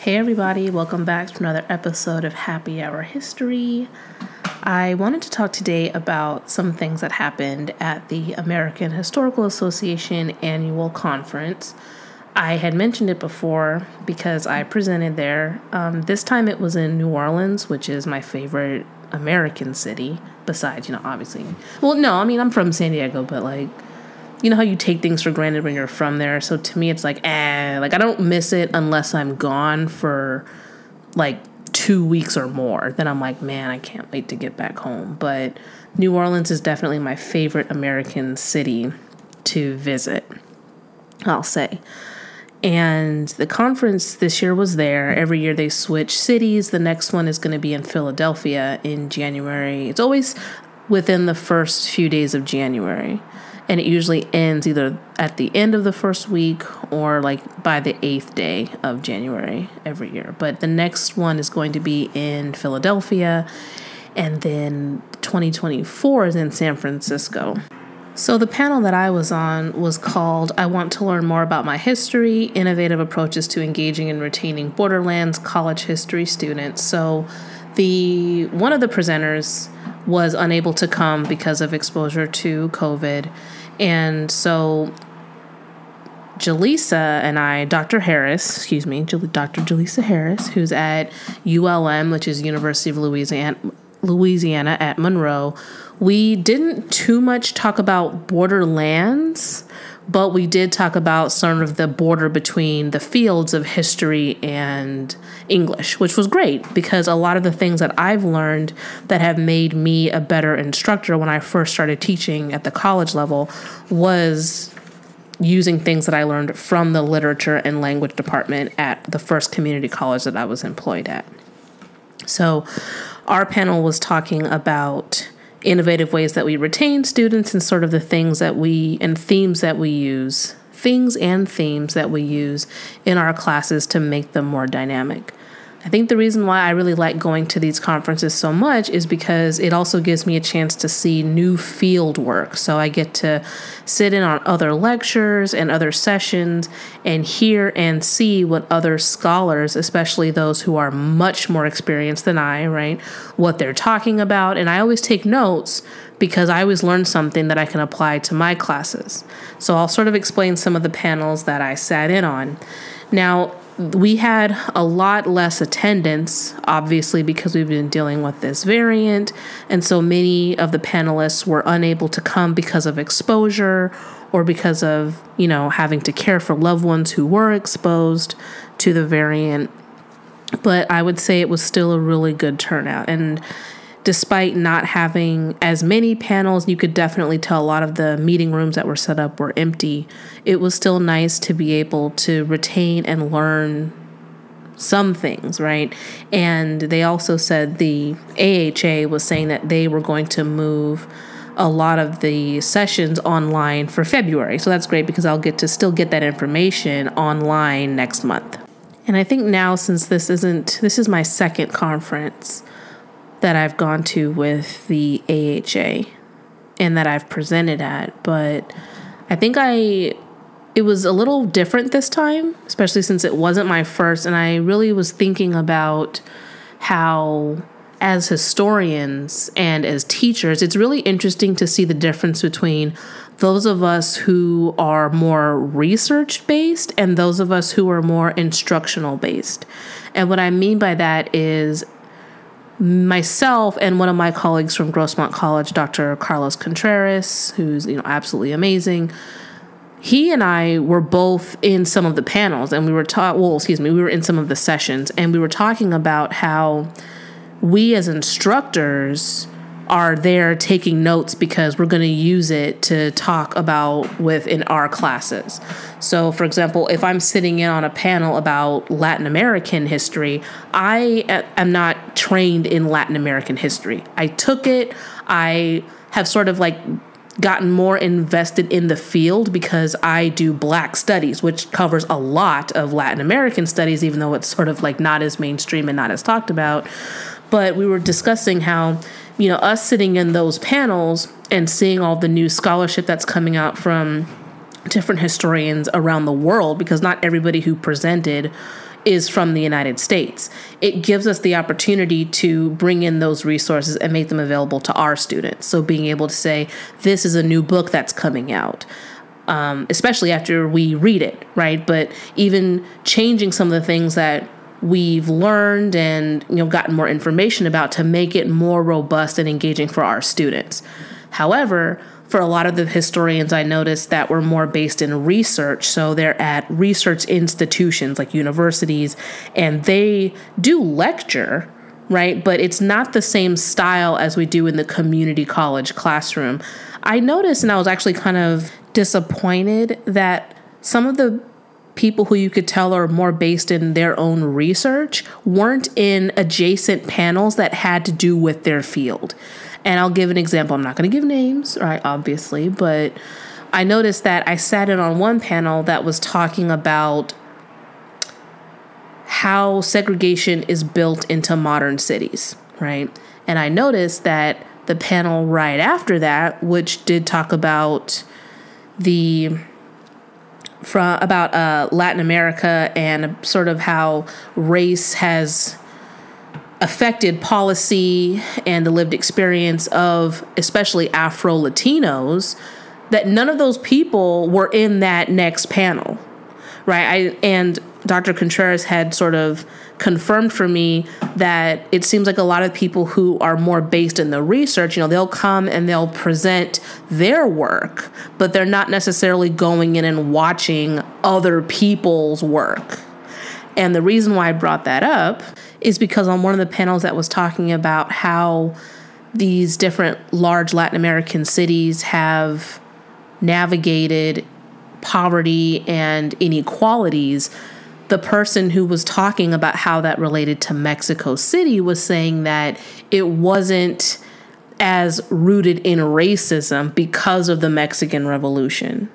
Hey, everybody, welcome back to another episode of Happy Hour History. I wanted to talk today about some things that happened at the American Historical Association annual conference. I had mentioned it before because I presented there. Um, this time it was in New Orleans, which is my favorite American city, besides, you know, obviously. Well, no, I mean, I'm from San Diego, but like, you know how you take things for granted when you're from there. So to me, it's like, eh, like I don't miss it unless I'm gone for like two weeks or more. Then I'm like, man, I can't wait to get back home. But New Orleans is definitely my favorite American city to visit, I'll say. And the conference this year was there. Every year they switch cities. The next one is going to be in Philadelphia in January. It's always within the first few days of January and it usually ends either at the end of the first week or like by the eighth day of January every year. But the next one is going to be in Philadelphia, and then 2024 is in San Francisco. So, the panel that I was on was called I Want to Learn More About My History Innovative Approaches to Engaging and Retaining Borderlands College History Students. So, the one of the presenters was unable to come because of exposure to COVID. And so Jaleesa and I, Dr. Harris, excuse me, Dr. Jaleesa Harris, who's at ULM, which is University of Louisiana, Louisiana at Monroe, we didn't too much talk about borderlands but we did talk about sort of the border between the fields of history and English, which was great because a lot of the things that I've learned that have made me a better instructor when I first started teaching at the college level was using things that I learned from the literature and language department at the first community college that I was employed at. So, our panel was talking about innovative ways that we retain students and sort of the things that we and themes that we use, things and themes that we use in our classes to make them more dynamic. I think the reason why I really like going to these conferences so much is because it also gives me a chance to see new field work. So I get to sit in on other lectures and other sessions and hear and see what other scholars, especially those who are much more experienced than I, right, what they're talking about. And I always take notes because I always learn something that I can apply to my classes. So I'll sort of explain some of the panels that I sat in on. Now, we had a lot less attendance, obviously, because we've been dealing with this variant. And so many of the panelists were unable to come because of exposure or because of, you know, having to care for loved ones who were exposed to the variant. But I would say it was still a really good turnout. And despite not having as many panels, you could definitely tell a lot of the meeting rooms that were set up were empty. It was still nice to be able to retain and learn some things, right? And they also said the AHA was saying that they were going to move a lot of the sessions online for February. So that's great because I'll get to still get that information online next month. And I think now since this isn't this is my second conference, that I've gone to with the AHA and that I've presented at, but I think I it was a little different this time, especially since it wasn't my first and I really was thinking about how as historians and as teachers, it's really interesting to see the difference between those of us who are more research based and those of us who are more instructional based. And what I mean by that is myself and one of my colleagues from Grossmont College, Dr. Carlos Contreras, who's you know absolutely amazing. He and I were both in some of the panels, and we were taught. Well, excuse me, we were in some of the sessions, and we were talking about how we as instructors are there taking notes because we're going to use it to talk about within our classes. So, for example, if I'm sitting in on a panel about Latin American history, I am not trained in Latin American history. I took it, I have sort of like gotten more invested in the field because I do black studies, which covers a lot of Latin American studies, even though it's sort of like not as mainstream and not as talked about. But we were discussing how you know, us sitting in those panels and seeing all the new scholarship that's coming out from different historians around the world, because not everybody who presented is from the United States. It gives us the opportunity to bring in those resources and make them available to our students. So being able to say, this is a new book that's coming out. Um, especially after we read it, right? But even changing some of the things that we've learned and you know gotten more information about to make it more robust and engaging for our students. However, for a lot of the historians I noticed that were more based in research, so they're at research institutions like universities and they do lecture, right? But it's not the same style as we do in the community college classroom. I noticed and I was actually kind of disappointed that some of the people who you could tell are more based in their own research weren't in adjacent panels that had to do with their field. And I'll give an example. I'm not going to give names, right, obviously, but I noticed that I sat in on one panel that was talking about how segregation is built into modern cities, right? And I noticed that the panel right after that, which did talk about the from about uh, Latin America and sort of how race has affected policy and the lived experience of especially Afro Latinos, that none of those people were in that next panel, right? I and Dr. Contreras had sort of confirmed for me that it seems like a lot of people who are more based in the research, you know, they'll come and they'll present their work, but they're not necessarily going in and watching other people's work. And the reason why I brought that up is because on one of the panels that was talking about how these different large Latin American cities have navigated poverty and inequalities the person who was talking about how that related to Mexico City was saying that it wasn't as rooted in racism because of the Mexican Revolution.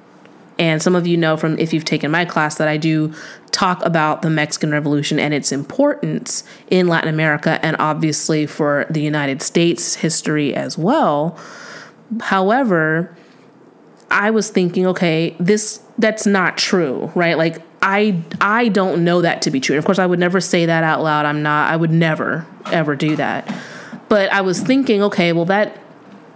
And some of you know from if you've taken my class that I do talk about the Mexican Revolution and its importance in Latin America and obviously for the United States history as well. However, I was thinking, okay, this that's not true, right? Like I I don't know that to be true. Of course, I would never say that out loud. I'm not. I would never ever do that. But I was thinking, okay, well that.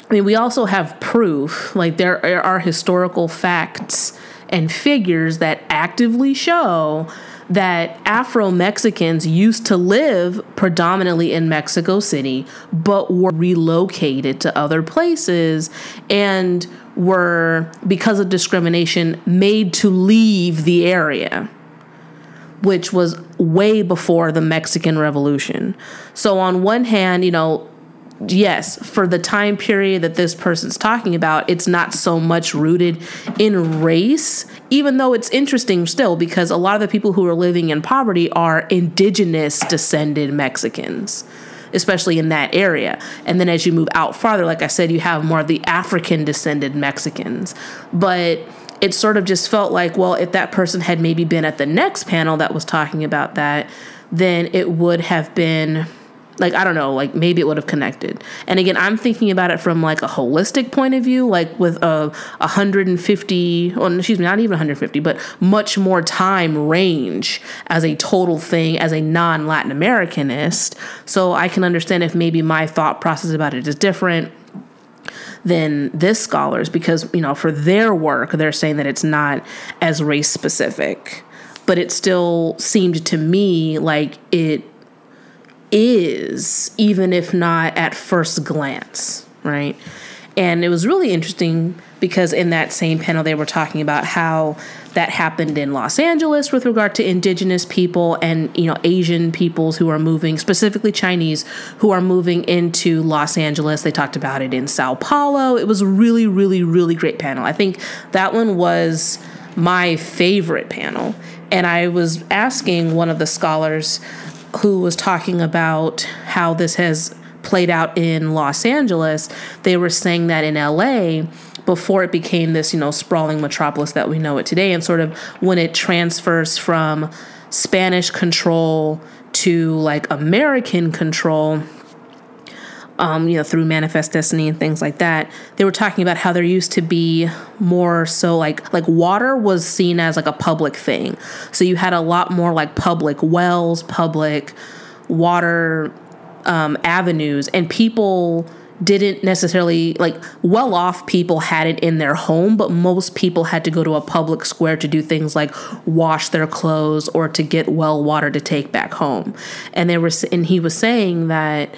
I mean, we also have proof. Like there are historical facts and figures that actively show that Afro Mexicans used to live predominantly in Mexico City, but were relocated to other places and were, because of discrimination, made to leave the area, which was way before the Mexican Revolution. So, on one hand, you know, yes, for the time period that this person's talking about, it's not so much rooted in race, even though it's interesting still because a lot of the people who are living in poverty are indigenous descended Mexicans. Especially in that area. And then as you move out farther, like I said, you have more of the African descended Mexicans. But it sort of just felt like, well, if that person had maybe been at the next panel that was talking about that, then it would have been like i don't know like maybe it would have connected. And again i'm thinking about it from like a holistic point of view like with a 150 or excuse me not even 150 but much more time range as a total thing as a non-latin americanist. So i can understand if maybe my thought process about it is different than this scholars because you know for their work they're saying that it's not as race specific but it still seemed to me like it is, even if not at first glance, right? And it was really interesting because in that same panel, they were talking about how that happened in Los Angeles with regard to indigenous people and you know Asian peoples who are moving, specifically Chinese, who are moving into Los Angeles. They talked about it in Sao Paulo. It was a really, really, really great panel. I think that one was my favorite panel. And I was asking one of the scholars who was talking about how this has played out in Los Angeles, they were saying that in LA, before it became this, you know, sprawling metropolis that we know it today, and sort of when it transfers from Spanish control to like American control, um, you know, through Manifest Destiny and things like that, they were talking about how there used to be more so like like water was seen as like a public thing. So you had a lot more like public wells, public water um, avenues, and people didn't necessarily like well off people had it in their home, but most people had to go to a public square to do things like wash their clothes or to get well water to take back home. And there was and he was saying that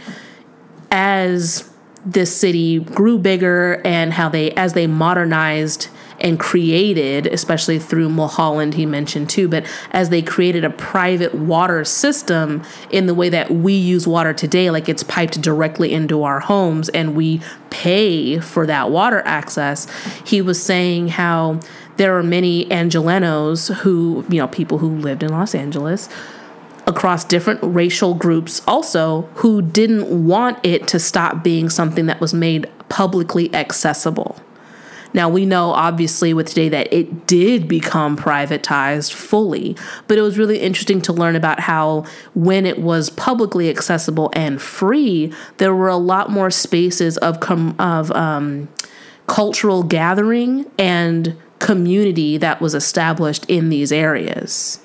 as this city grew bigger and how they as they modernized and created, especially through Mulholland, he mentioned too, but as they created a private water system in the way that we use water today, like it's piped directly into our homes and we pay for that water access, he was saying how there are many Angelenos who, you know, people who lived in Los Angeles across different racial groups also who didn't want it to stop being something that was made publicly accessible. Now, we know obviously with today that it did become privatized fully, but it was really interesting to learn about how when it was publicly accessible and free, there were a lot more spaces of, com- of um, cultural gathering and community that was established in these areas.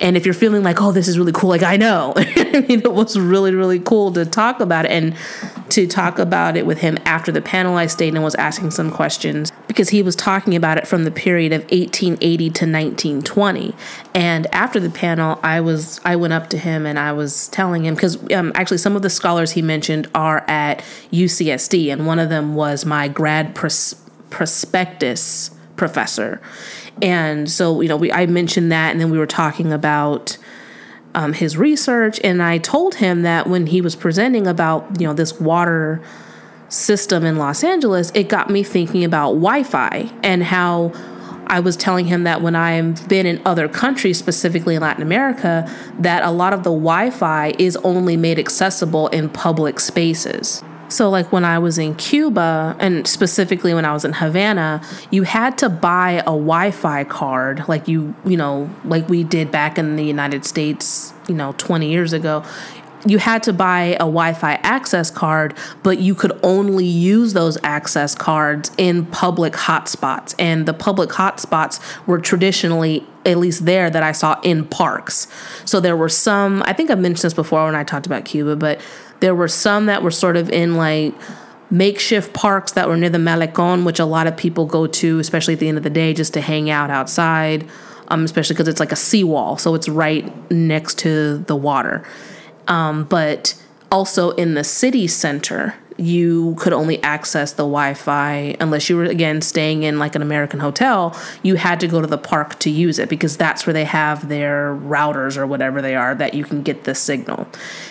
And if you're feeling like, oh, this is really cool, like I know, I mean, it was really, really cool to talk about it and to talk about it with him after the panel I stayed and was asking some questions because he was talking about it from the period of 1880 to 1920. And after the panel, I was I went up to him and I was telling him because um, actually some of the scholars he mentioned are at UCSD, and one of them was my grad pros- prospectus professor and so, you know, we I mentioned that, and then we were talking about um, his research, and I told him that when he was presenting about you know this water system in Los Angeles, it got me thinking about Wi-Fi and how. I was telling him that when I've been in other countries, specifically in Latin America, that a lot of the Wi Fi is only made accessible in public spaces. So, like when I was in Cuba, and specifically when I was in Havana, you had to buy a Wi Fi card, like you, you know, like we did back in the United States, you know, 20 years ago. You had to buy a Wi Fi access card, but you could only use those access cards in public hotspots. And the public hotspots were traditionally at least there that I saw in parks. So there were some, I think I mentioned this before when I talked about Cuba, but there were some that were sort of in like makeshift parks that were near the Malecon, which a lot of people go to, especially at the end of the day, just to hang out outside, um, especially because it's like a seawall. So it's right next to the water. Um, but also in the city center, you could only access the Wi-Fi unless you were again staying in like an American hotel. You had to go to the park to use it because that's where they have their routers or whatever they are that you can get the signal.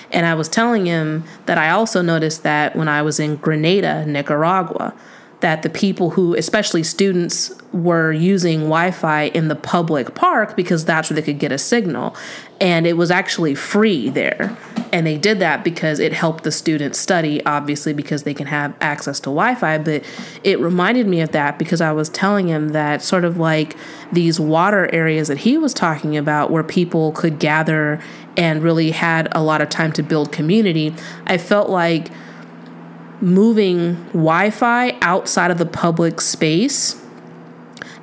And I was telling him that I also noticed that when I was in Granada, Nicaragua, that the people who, especially students, were using Wi Fi in the public park because that's where they could get a signal. And it was actually free there. And they did that because it helped the students study, obviously, because they can have access to Wi Fi. But it reminded me of that because I was telling him that sort of like these water areas that he was talking about where people could gather and really had a lot of time to build community, I felt like moving Wi Fi outside of the public space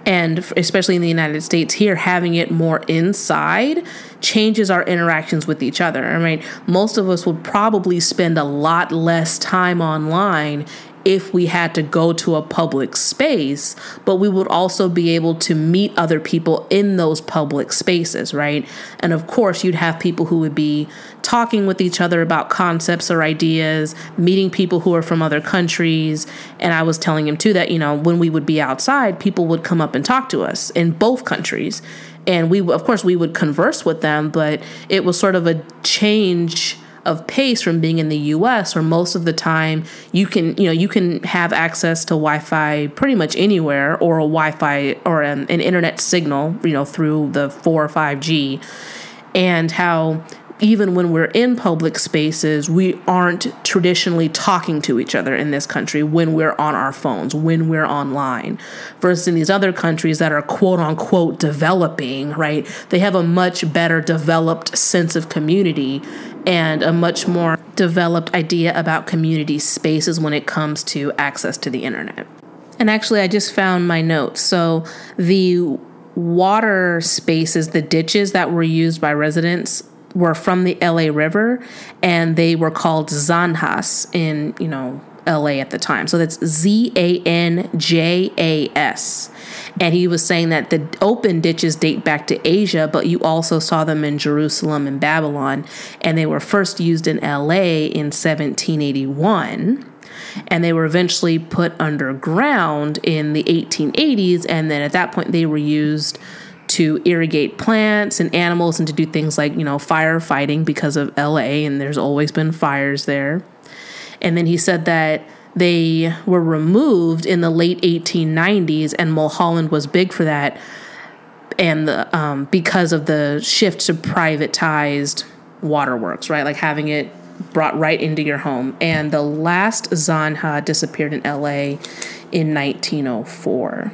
and especially in the United States here, having it more inside changes our interactions with each other. I mean, most of us would probably spend a lot less time online if we had to go to a public space, but we would also be able to meet other people in those public spaces, right? And of course, you'd have people who would be talking with each other about concepts or ideas, meeting people who are from other countries. And I was telling him too that, you know, when we would be outside, people would come up and talk to us in both countries. And we, of course, we would converse with them, but it was sort of a change of pace from being in the US where most of the time you can you know you can have access to Wi-Fi pretty much anywhere or a Wi-Fi or an, an internet signal you know through the 4 or 5G and how even when we're in public spaces, we aren't traditionally talking to each other in this country when we're on our phones, when we're online. Versus in these other countries that are quote unquote developing, right? They have a much better developed sense of community and a much more developed idea about community spaces when it comes to access to the internet. And actually, I just found my notes. So the water spaces, the ditches that were used by residents were from the LA River and they were called Zanjas in, you know, LA at the time. So that's Z A N J A S. And he was saying that the open ditches date back to Asia, but you also saw them in Jerusalem and Babylon. And they were first used in LA in 1781 and they were eventually put underground in the 1880s and then at that point they were used to irrigate plants and animals and to do things like, you know, firefighting because of LA and there's always been fires there. And then he said that they were removed in the late 1890s and Mulholland was big for that and the, um, because of the shift to privatized waterworks, right? Like having it brought right into your home. And the last Zanja disappeared in LA in 1904.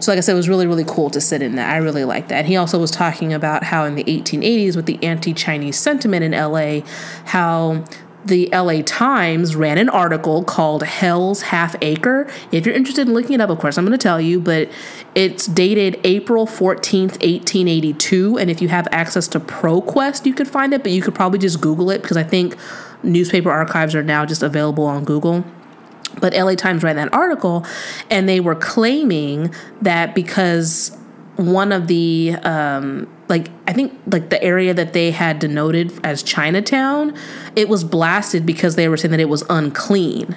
So, like I said, it was really, really cool to sit in that. I really like that. He also was talking about how in the 1880s, with the anti Chinese sentiment in LA, how the LA Times ran an article called Hell's Half Acre. If you're interested in looking it up, of course, I'm going to tell you, but it's dated April 14th, 1882. And if you have access to ProQuest, you could find it, but you could probably just Google it because I think newspaper archives are now just available on Google. But LA Times ran that article and they were claiming that because one of the um, like I think like the area that they had denoted as Chinatown, it was blasted because they were saying that it was unclean,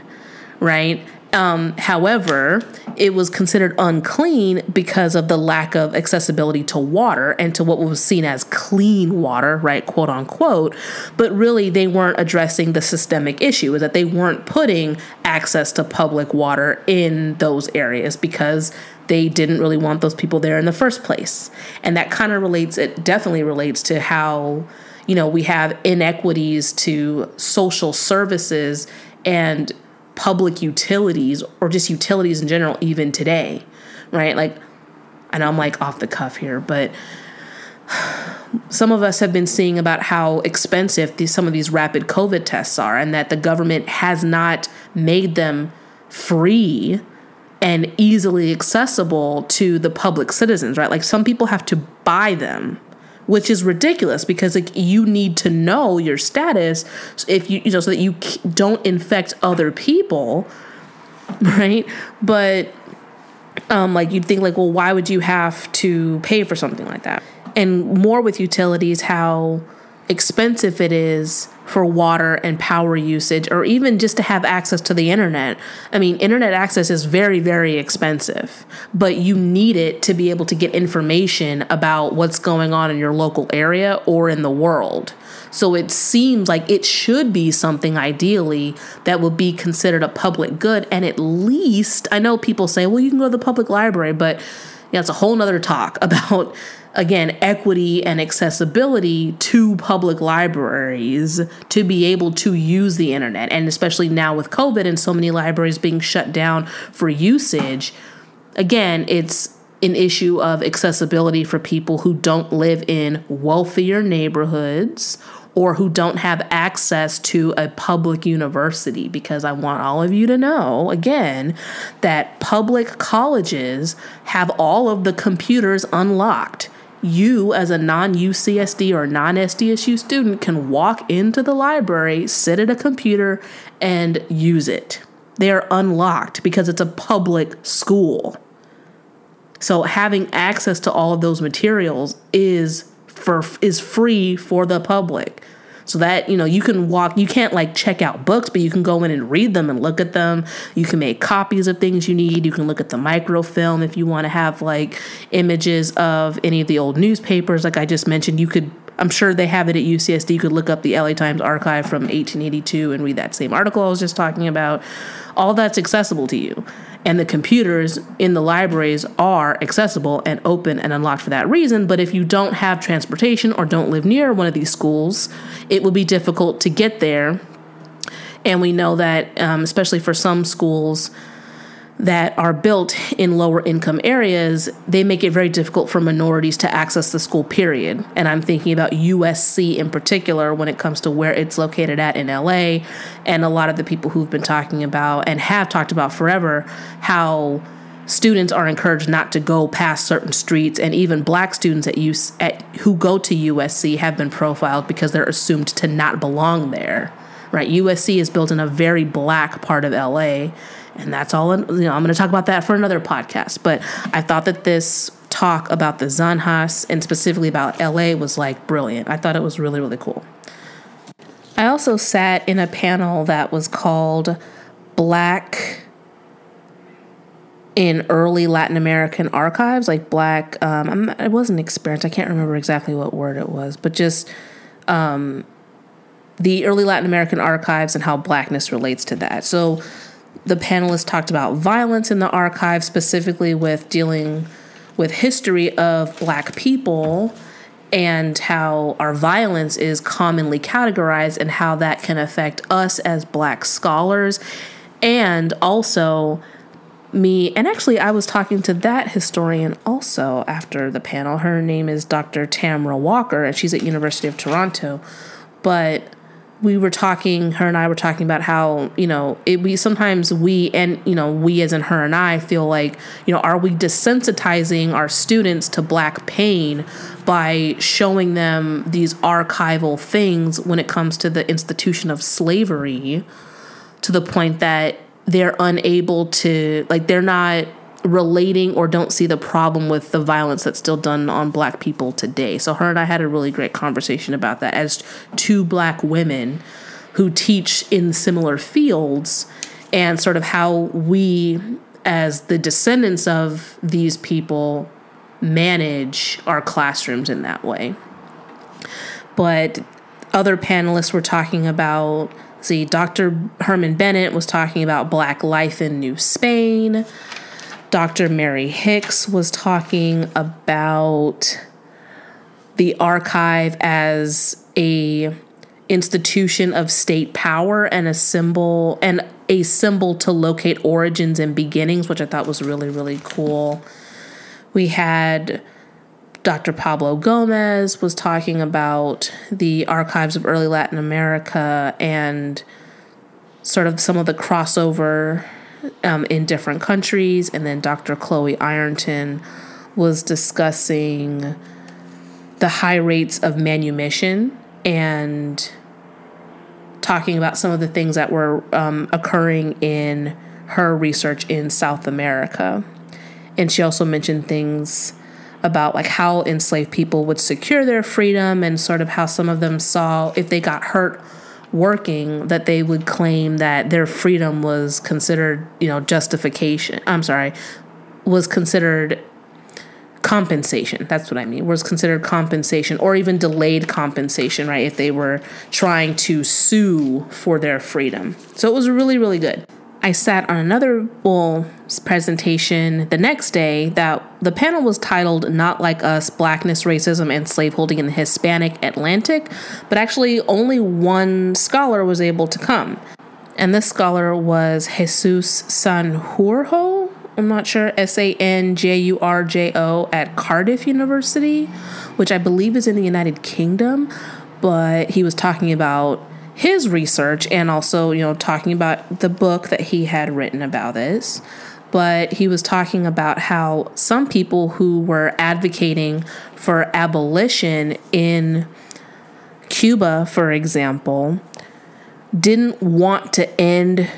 right? Um, however, it was considered unclean because of the lack of accessibility to water and to what was seen as clean water, right, quote unquote. But really, they weren't addressing the systemic issue, is that they weren't putting access to public water in those areas because they didn't really want those people there in the first place. And that kind of relates, it definitely relates to how, you know, we have inequities to social services and public utilities or just utilities in general even today right? Like and i'm like off the cuff here but some of us have been seeing about how expensive these some of these rapid covid tests are and that the government has not made them free and easily accessible to the public citizens right? Like some people have to buy them which is ridiculous because like you need to know your status if you you know so that you don't infect other people right? But um like you'd think like well why would you have to pay for something like that? And more with utilities how expensive it is for water and power usage or even just to have access to the internet. I mean, internet access is very, very expensive, but you need it to be able to get information about what's going on in your local area or in the world. So it seems like it should be something ideally that would be considered a public good. And at least, I know people say, well, you can go to the public library, but yeah, it's a whole nother talk about again, equity and accessibility to public libraries to be able to use the internet. And especially now with COVID and so many libraries being shut down for usage, again, it's an issue of accessibility for people who don't live in wealthier neighborhoods or who don't have access to a public university because I want all of you to know again that public colleges have all of the computers unlocked you, as a non UCSD or non SDSU student, can walk into the library, sit at a computer, and use it. They are unlocked because it's a public school. So having access to all of those materials is for is free for the public so that you know you can walk you can't like check out books but you can go in and read them and look at them you can make copies of things you need you can look at the microfilm if you want to have like images of any of the old newspapers like i just mentioned you could I'm sure they have it at UCSD. You could look up the LA Times archive from 1882 and read that same article I was just talking about. All that's accessible to you. And the computers in the libraries are accessible and open and unlocked for that reason. But if you don't have transportation or don't live near one of these schools, it would be difficult to get there. And we know that, um, especially for some schools, that are built in lower income areas, they make it very difficult for minorities to access the school, period. And I'm thinking about USC in particular when it comes to where it's located at in LA, and a lot of the people who've been talking about and have talked about forever how students are encouraged not to go past certain streets and even black students at, US, at who go to USC have been profiled because they're assumed to not belong there. Right? USC is built in a very black part of LA and that's all. You know, I'm going to talk about that for another podcast. But I thought that this talk about the Zanjas and specifically about LA was like brilliant. I thought it was really, really cool. I also sat in a panel that was called Black in Early Latin American Archives, like Black. Um, I'm it wasn't experience. I can't remember exactly what word it was, but just um, the early Latin American archives and how blackness relates to that. So the panelists talked about violence in the archives, specifically with dealing with history of black people and how our violence is commonly categorized and how that can affect us as black scholars and also me and actually I was talking to that historian also after the panel her name is Dr. Tamara Walker and she's at University of Toronto but we were talking, her and I were talking about how, you know, it, we sometimes we and, you know, we as in her and I feel like, you know, are we desensitizing our students to black pain by showing them these archival things when it comes to the institution of slavery to the point that they're unable to, like, they're not relating or don't see the problem with the violence that's still done on black people today. So her and I had a really great conversation about that as two black women who teach in similar fields and sort of how we as the descendants of these people manage our classrooms in that way. But other panelists were talking about see Dr. Herman Bennett was talking about black life in New Spain. Dr. Mary Hicks was talking about the archive as a institution of state power and a symbol and a symbol to locate origins and beginnings, which I thought was really, really cool. We had Dr. Pablo Gomez was talking about the archives of early Latin America and sort of some of the crossover um, in different countries. And then Dr. Chloe Ireton was discussing the high rates of manumission and talking about some of the things that were um, occurring in her research in South America. And she also mentioned things about like how enslaved people would secure their freedom and sort of how some of them saw if they got hurt working that they would claim that their freedom was considered, you know, justification. I'm sorry, was considered compensation. That's what I mean. Was considered compensation or even delayed compensation, right? If they were trying to sue for their freedom. So it was really, really good. I sat on another well presentation the next day that the panel was titled Not Like Us Blackness, Racism, and Slaveholding in the Hispanic Atlantic, but actually only one scholar was able to come. And this scholar was Jesus Sanjurjo. I'm not sure, S A N J U R J O at Cardiff University, which I believe is in the United Kingdom. But he was talking about his research and also, you know, talking about the book that he had written about this. But he was talking about how some people who were advocating for abolition in Cuba, for example, didn't want to end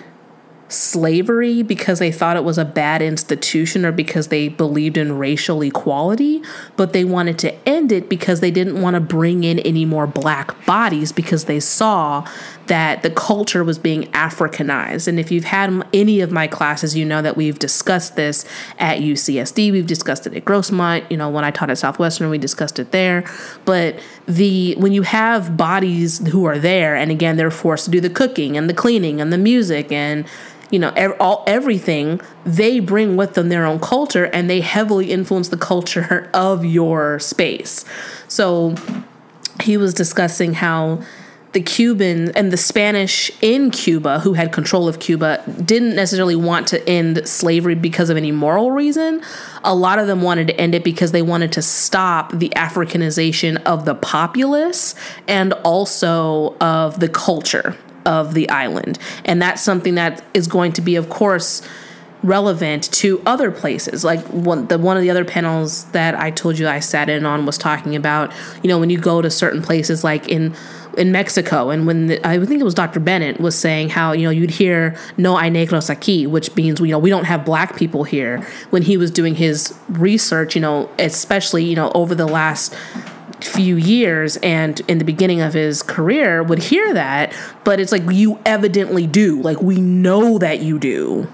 slavery because they thought it was a bad institution or because they believed in racial equality, but they wanted to end it because they didn't want to bring in any more black bodies because they saw that the culture was being Africanized. And if you've had any of my classes, you know that we've discussed this at UCSD, we've discussed it at Grossmont, you know, when I taught at Southwestern, we discussed it there. But the when you have bodies who are there and again they're forced to do the cooking and the cleaning and the music and you know ev- all everything they bring with them their own culture and they heavily influence the culture of your space so he was discussing how the Cuban and the Spanish in Cuba, who had control of Cuba, didn't necessarily want to end slavery because of any moral reason. A lot of them wanted to end it because they wanted to stop the Africanization of the populace and also of the culture of the island. And that's something that is going to be, of course, relevant to other places. Like one the one of the other panels that I told you I sat in on was talking about, you know, when you go to certain places like in in Mexico, and when the, I think it was Dr. Bennett was saying how you know you'd hear "No hay negros aquí," which means you know we don't have black people here. When he was doing his research, you know, especially you know over the last few years and in the beginning of his career would hear that but it's like you evidently do like we know that you do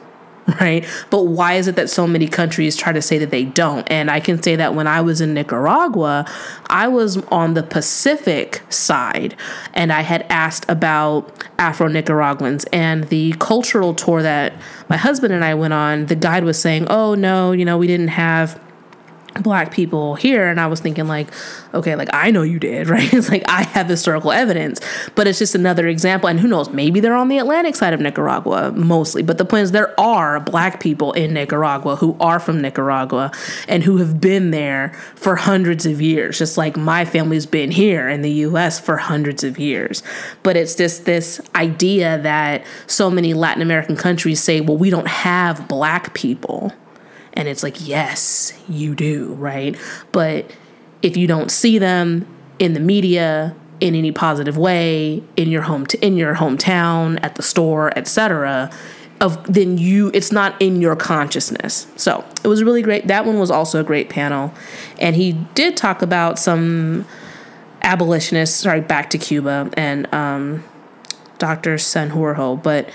right? But why is it that so many countries try to say that they don't? And I can say that when I was in Nicaragua, I was on the Pacific side and I had asked about Afro Nicaraguans and the cultural tour that my husband and I went on, the guide was saying, oh no, you know, we didn't have black people here and i was thinking like okay like i know you did right? It's like i have historical evidence but it's just another example and who knows maybe they're on the atlantic side of nicaragua mostly but the point is there are black people in nicaragua who are from nicaragua and who have been there for hundreds of years just like my family's been here in the us for hundreds of years. But it's just this idea that so many latin american countries say well we don't have black people and it's like, yes, you do, right? But if you don't see them in the media in any positive way, in your home t- in your hometown, at the store, etc., of then you it's not in your consciousness. So it was really great. That one was also a great panel. And he did talk about some abolitionists, sorry, back to Cuba and um, Dr. Sanjurjo, but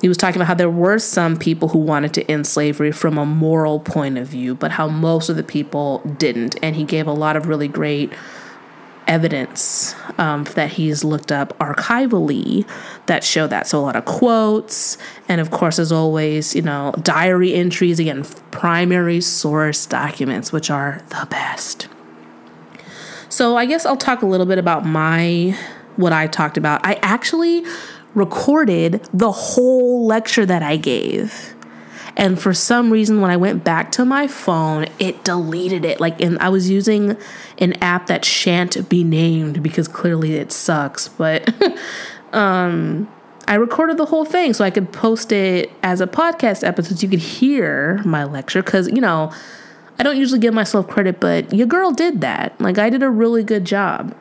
he was talking about how there were some people who wanted to end slavery from a moral point of view, but how most of the people didn't. And he gave a lot of really great evidence um, that he's looked up archivally that show that. So a lot of quotes, and of course, as always, you know, diary entries, again, primary source documents, which are the best. So I guess I'll talk a little bit about my what I talked about. I actually recorded the whole lecture that I gave. And for some reason, when I went back to my phone, it deleted it. Like, and I was using an app that shan't be named because clearly it sucks. But um, I recorded the whole thing so I could post it as a podcast episode so you could hear my lecture. Because, you know, I don't usually give myself credit, but your girl did that. Like, I did a really good job.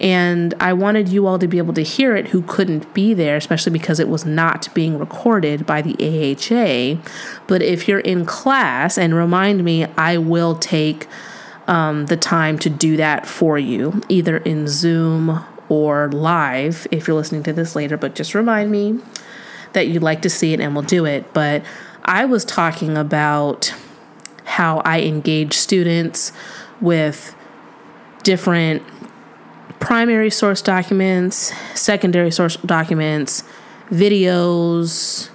And I wanted you all to be able to hear it who couldn't be there, especially because it was not being recorded by the AHA. But if you're in class, and remind me, I will take um, the time to do that for you, either in Zoom or live if you're listening to this later. But just remind me that you'd like to see it and we'll do it. But I was talking about how I engage students with different primary source documents, secondary source documents, videos,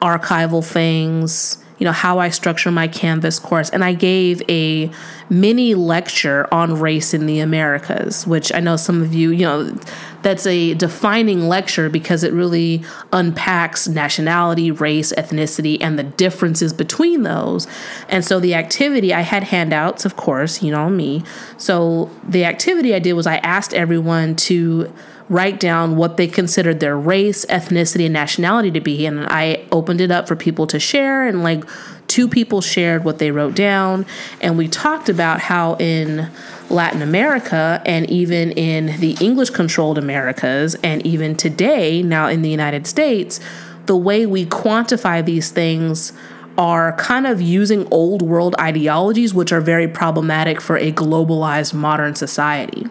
archival things, you know, how I structure my Canvas course. And I gave a mini lecture on race in the Americas, which I know some of you, you know, that's a defining lecture because it really unpacks nationality, race, ethnicity, and the differences between those. And so the activity, I had handouts, of course, you know me. So the activity I did was I asked everyone to write down what they considered their race, ethnicity, and nationality to be. And I opened it up for people to share, and like two people shared what they wrote down. And we talked about how in Latin America and even in the English controlled Americas, and even today, now in the United States, the way we quantify these things are kind of using old world ideologies, which are very problematic for a globalized modern society.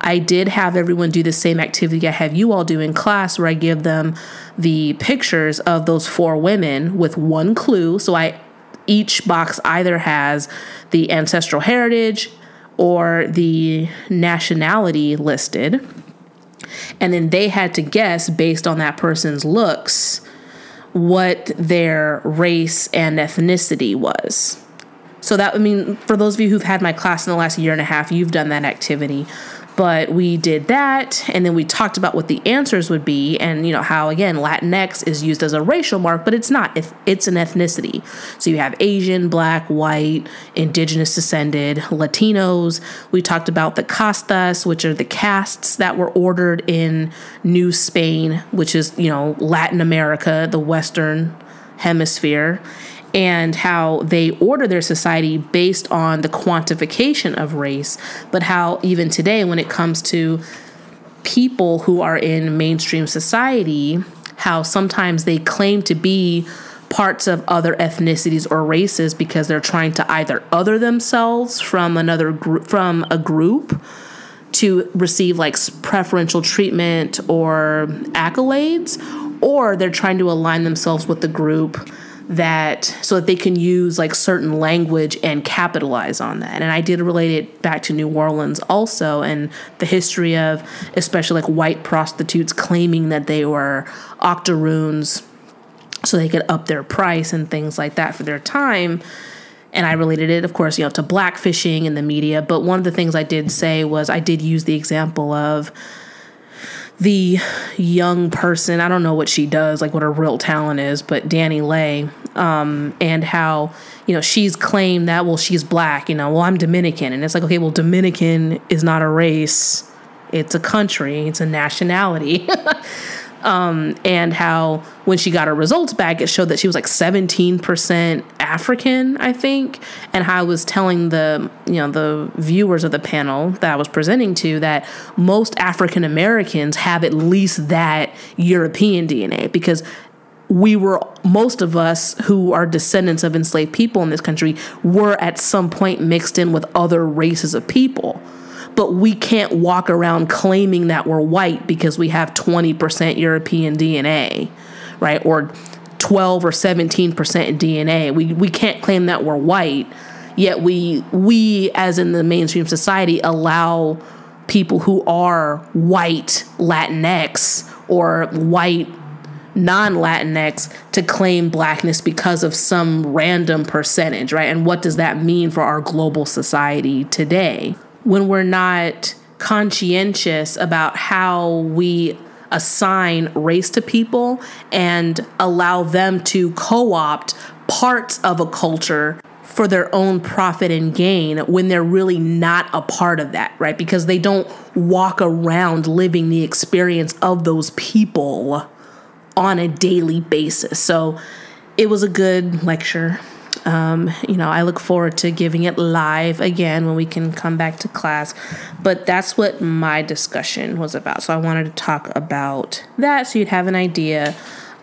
I did have everyone do the same activity I have you all do in class, where I give them the pictures of those four women with one clue. So I each box either has the ancestral heritage or the nationality listed. And then they had to guess based on that person's looks what their race and ethnicity was. So that I mean, for those of you who've had my class in the last year and a half, you've done that activity but we did that and then we talked about what the answers would be and you know how again latinx is used as a racial mark but it's not. It's an ethnicity. So you have asian black white indigenous descended latinos. We talked about the castas which are the castes that were ordered in new spain which is you know latin america the western hemisphere and how they order their society based on the quantification of race, but how even today, when it comes to people who are in mainstream society, how sometimes they claim to be parts of other ethnicities or races because they're trying to either other themselves from another group from a group to receive like preferential treatment or accolades or they're trying to align themselves with the group that so that they can use like certain language and capitalize on that. And I did relate it back to New Orleans also and the history of especially like white prostitutes claiming that they were octoroons so they could up their price and things like that for their time. And I related it, of course, you know, to blackfishing in the media. But one of the things I did say was I did use the example of the young person, I don't know what she does, like what her real talent is, but DaniLeigh, um, and how, you know, she's claimed that, well, she's black, you know, well, I'm Dominican. And it's like, okay, well, Dominican is not a race, it's a country, it's a nationality. um, and how when she got her results back, it showed that she was like 17% African, I think. And I was telling the, you know, the viewers of the panel that I was presenting to that most African Americans have at least that European DNA because we were most of us who are descendants of enslaved people in this country were at some point mixed in with other races of people but we can't walk around claiming that we're white because we have 20% European DNA, right? Or 12 or 17% DNA. We we can't claim that we're white, yet we we as in the mainstream society allow people who are white Latinx or white non Latinx to claim blackness because of some random percentage, right? And what does that mean for our global society today? when we're not conscientious about how we assign race to people and allow them to co opt parts of a culture for their own profit and gain when they're really not a part of that, right? Because they don't walk around living the experience of those people on a daily basis. So it was a good lecture. Um, you know, I look forward to giving it live again when we can come back to class. But that's what my discussion was about. So I wanted to talk about that so you'd have an idea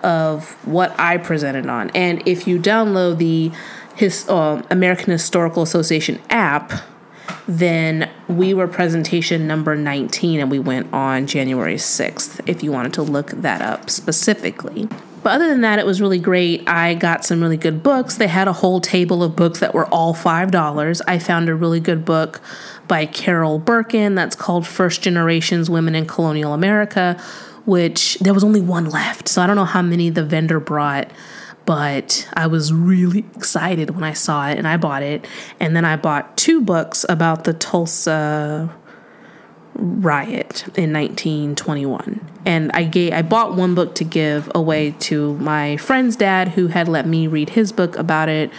of what I presented on. And if you download the His, uh, American Historical Association app, then we were presentation number 19 and we went on January 6th if you wanted to look that up specifically. But other than that, it was really great. I got some really good books. They had a whole table of books that were all $5. I found a really good book by Carol Berkin that's called First Generations Women in Colonial America, which there was only one left. So I don't know how many the vendor brought but I was really excited when I saw it and I bought it. And then I bought two books about the Tulsa riot in 1921 and i gave i bought one book to give away to my friend's dad who had let me read his book about it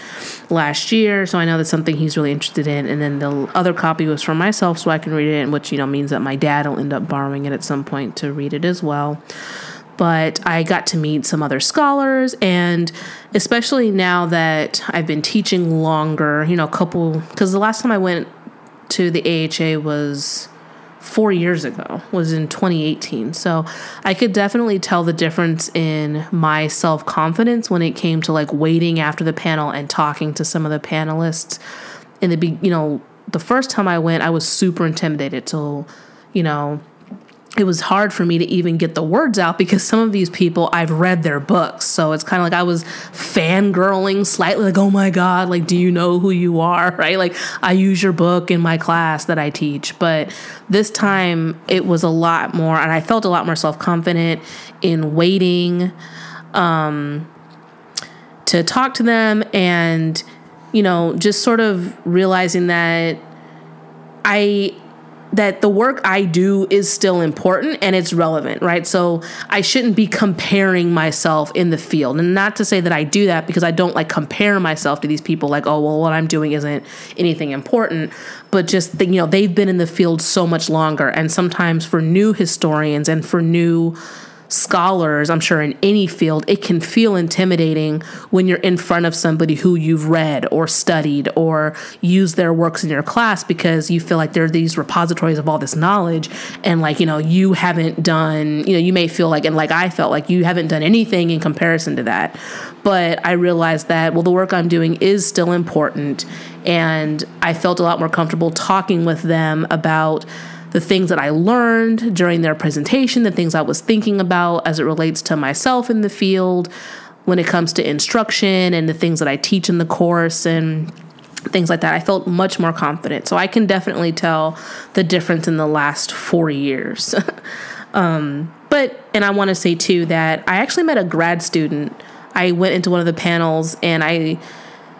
last year. So i know that's something he's really interested in. And then the other copy was for myself so i can read it which you know means that my dad will end up borrowing it at some point to read it as well. But I got to meet some other scholars, and especially now that I've been teaching longer, you know, a couple, because the last time I went to the AHA was four years ago, was in 2018. So I could definitely tell the difference in my self confidence when it came to like waiting after the panel and talking to some of the panelists. In the, be- you know, the first time I went, I was super intimidated. So, you know, it was hard for me to even get the words out because some of these people I've read their books. So it's kind of like I was fangirling slightly, like, oh my God, like, do you know who you are? Right? Like, I use your book in my class that I teach. But this time it was a lot more, and I felt a lot more self confident in waiting um, to talk to them and, you know, just sort of realizing that I that the work I do is still important and it's relevant, right? So I shouldn't be comparing myself in the field. And not to say that I do that because I don't like compare myself to these people like, oh, well, what I'm doing isn't anything important, but just, you know, they've been in the field so much longer. And sometimes for new historians and for new scholars, I'm sure in any field, it can feel intimidating when you're in front of somebody who you've read or studied or used their works in your class because you feel like there are these repositories of all this knowledge and like, you know, you haven't done, you know, you may feel like, and like I felt like you haven't done anything in comparison to that. But I realized that, well, the work I'm doing is still important. And I felt a lot more comfortable talking with them about the things that I learned during their presentation, the things I was thinking about as it relates to myself in the field when it comes to instruction and the things that I teach in the course and things like that. I felt much more confident. So I can definitely tell the difference in the last four years. um, but, and I want to say too that I actually met a grad student. I went into one of the panels and I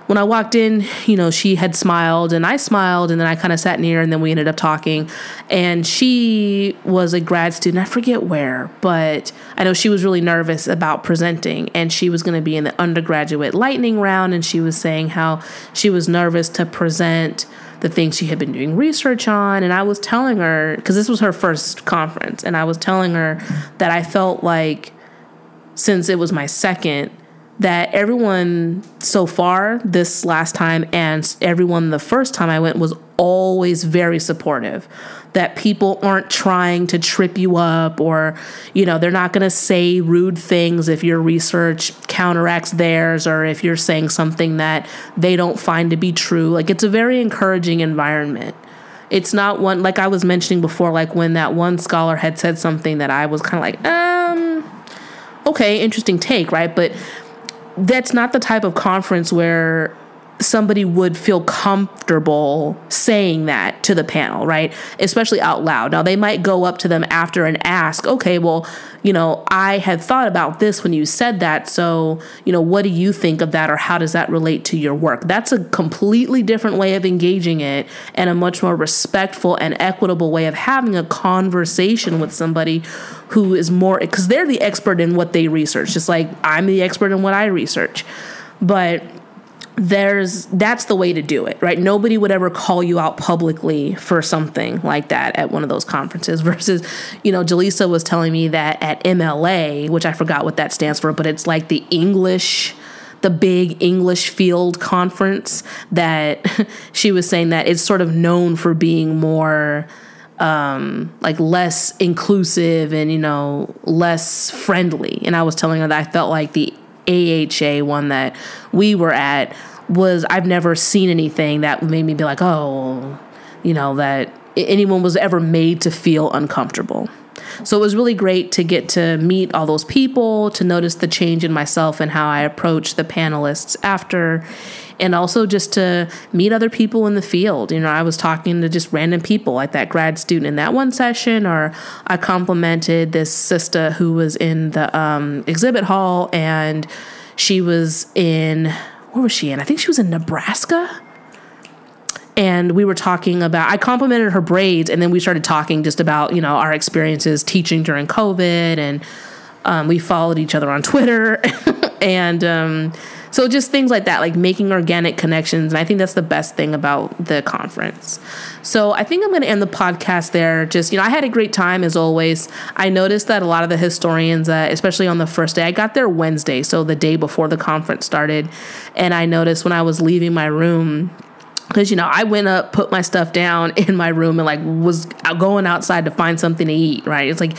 when I walked in, you know, she had smiled and I smiled and then I kind of sat near and then we ended up talking. And she was a grad student, I forget where, but I know she was really nervous about presenting and she was going to be in the undergraduate lightning round and she was saying how she was nervous to present the things she had been doing research on and I was telling her cuz this was her first conference and I was telling her that I felt like since it was my second that everyone so far this last time and everyone the first time I went was always very supportive. That people aren't trying to trip you up or, you know, they're not going to say rude things if your research counteracts theirs or if you're saying something that they don't find to be true. Like it's a very encouraging environment. It's not one, like I was mentioning before, like when that one scholar had said something that I was kind of like, um, okay, interesting take, right? But that's not the type of conference where somebody would feel comfortable saying that to the panel, right? Especially out loud. Now, they might go up to them after and ask, okay, well, you know, I had thought about this when you said that. So, you know, what do you think of that or how does that relate to your work? That's a completely different way of engaging it and a much more respectful and equitable way of having a conversation with somebody who is more, because they're the expert in what they research, just like I'm the expert in what I research. But there's that's the way to do it right? Nobody would ever call you out publicly for something like that at one of those conferences versus you know jaleesa was telling me that at mla which i forgot what that stands for but it's like the english the big english field conference that she was saying that it's sort of known for being more um, like less inclusive and you know less friendly. And i was telling her that i felt like the AHA one that we were at was I've never seen anything that made me be like, oh, you know, that anyone was ever made to feel uncomfortable. So it was really great to get to meet all those people, to notice the change in myself and how I approach the panelists after, and also just to meet other people in the field. You know, I was talking to just random people, like that grad student in that one session, or I complimented this sister who was in the um, exhibit hall and she was in, where was she in? I think she was in Nebraska and we were talking about i complimented her braids and then we started talking just about you know our experiences teaching during covid and um, we followed each other on twitter and um, so just things like that, like making organic connections. And I think that's the best thing about the conference. So I think I'm going to end the podcast there. Just, you know, I had a great time as always. I noticed that a lot of the historians, uh, especially on the first day, I got there Wednesday, so the day before the conference started. And I noticed when I was leaving my room, because you know i went up put my stuff down in my room and like was going outside to find something to eat right it's like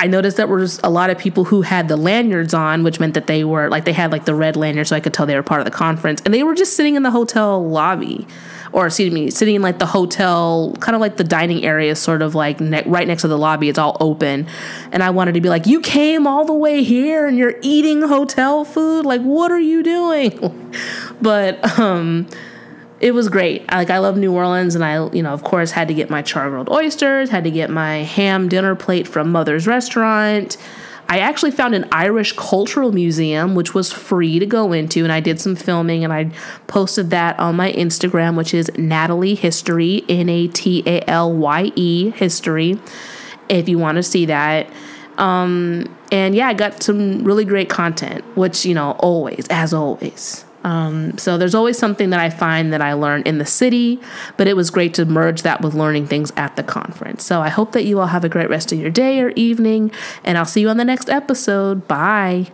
I noticed that there was a lot of people who had the lanyards on, which meant that they were like they had like the red lanyard, so I could tell they were part of the conference, and they were just sitting in the hotel lobby, or excuse me, sitting in like the hotel, kind of like the dining area, sort of like ne- right next to the lobby. It's all open, and I wanted to be like, you came all the way here and you're eating hotel food, like what are you doing? but um it was great. Like I love New Orleans, and I, you know, of course, had to get my char grilled oysters, had to get my ham dinner plate from Mother's Restaurant. I actually found an Irish cultural museum, which was free to go into, and I did some filming, and I posted that on my Instagram, which is Natalye History, N A T A L Y E History, if you want to see that. Um, and yeah, I got some really great content, which you know, always, as always. Um, so there's always something that I find that I learn in the city, but it was great to merge that with learning things at the conference. So I hope that you all have a great rest of your day or evening, and I'll see you on the next episode. Bye.